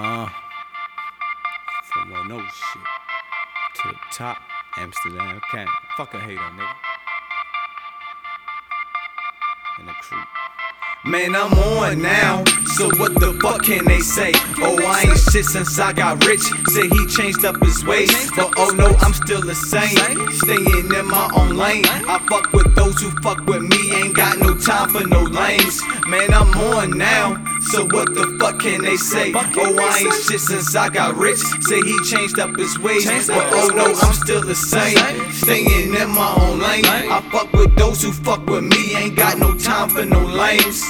Uh, from shit to the top, Amsterdam, can't fuck a hater, nigga. And crew. Man, I'm on now, so what the fuck can they say? Oh, I ain't shit since I got rich. Say he changed up his ways, but oh no, I'm still the same. Staying in my own lane. I fuck with those who fuck with me, ain't got no time for no lames. Man, I'm on now, so what the fuck can they say? Oh, I ain't shit since I got rich. Say he changed up his ways, but oh no, I'm still the same. Staying in my own lane. I fuck with those who fuck with me, ain't got no time for no lames.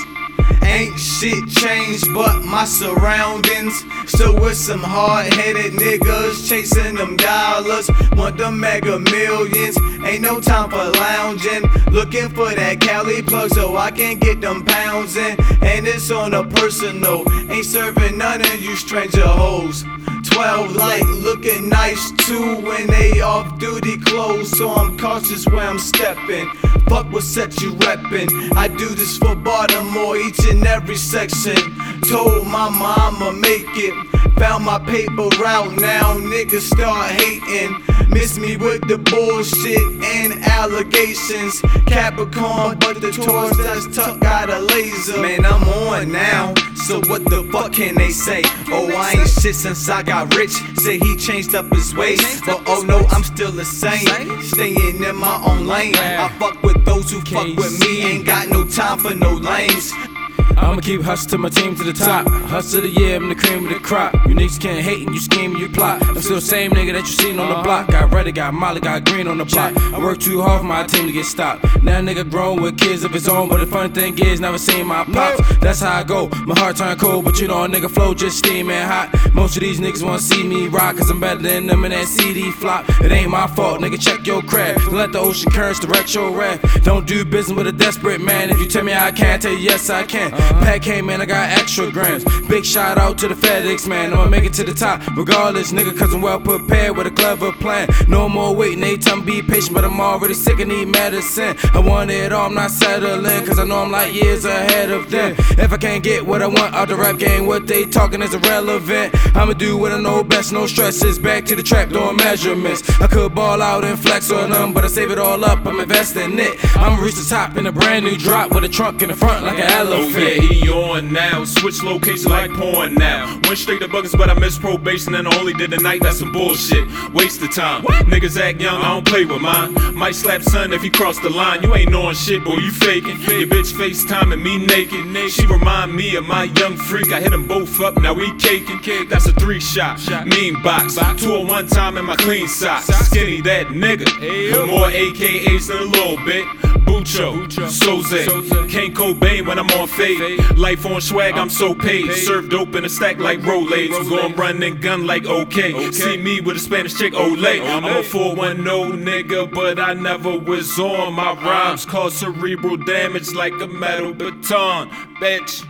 Ain't shit changed but my surroundings. Still with some hard headed niggas chasing them dollars. Want the mega millions. Ain't no time for lounging. Looking for that Cali plug so I can get them pounds in. And it's on a personal. Ain't serving none of you stranger hoes. 12 light looking nice too when they off duty clothes. So I'm cautious where I'm stepping. Fuck what set you reppin'. I do this for Baltimore each and every section. Told my mama make it. Found my paper route now, niggas start hating. Miss me with the bullshit and allegations. Capricorn, but the Taurus that's tuck got a laser. Man, I'm on now. So what the fuck can they say? Oh, I ain't shit since I got rich. Say he changed up his ways, but oh no, I'm still the same. Staying in my own lane. I fuck with those who fuck with me. Ain't got no time for no lames. I'ma keep hustling to my team to the top. Hustle the year, I'm the cream of the crop. You niggas can't hate and you scheme and you plot. I'm still the same nigga that you seen on the uh-huh. block. Got Reddy, got Molly, got Green on the block. I work too hard for my team to get stopped. Now nigga grown with kids of his own, but the funny thing is, never seen my pops. That's how I go. My heart turn cold, but you know a nigga flow just steaming hot. Most of these niggas wanna see me rock, cause I'm better than them in that CD flop. It ain't my fault, nigga, check your craft. Don't let the ocean currents direct your wrath. Don't do business with a desperate man. If you tell me I can't, tell you yes I can. Uh-huh. Pack came in, I got extra grams. Big shout out to the FedEx man. I'ma make it to the top, regardless, nigga, cause I'm well prepared with a clever plan. No more waiting, they tell me be patient, but I'm already sick and need medicine. I want it all, I'm not settling, cause I know I'm like years ahead of them. If I can't get what I want out the rap game, what they talking is irrelevant. I'ma do what I know best, no stresses. Back to the track, doing measurements. I could ball out and flex on them, but I save it all up, I'm investing it. I'ma reach the top in a brand new drop with a trunk in the front like an elephant. He on now. Switch location like porn now. Went straight to buggers, but I missed probation and I only did the night. That's some bullshit. Waste of time. Niggas act young, I don't play with mine. Might slap son if he cross the line. You ain't knowing shit, boy, you faking. Your bitch FaceTiming me naked. She remind me of my young freak. I hit them both up, now we caking. That's a three shot. Mean box. Two at one time in my clean socks. Skinny that nigga. More AKAs than a little bit. Bucho, Soze, Kane Cobain when I'm on fade. Life on swag, I'm so paid. Served dope in a stack like Rolaids. We gon' run and gun like okay. See me with a Spanish chick, Olay. I'm a 410 nigga, but I never was on. My rhymes cause cerebral damage like a metal baton. Bitch.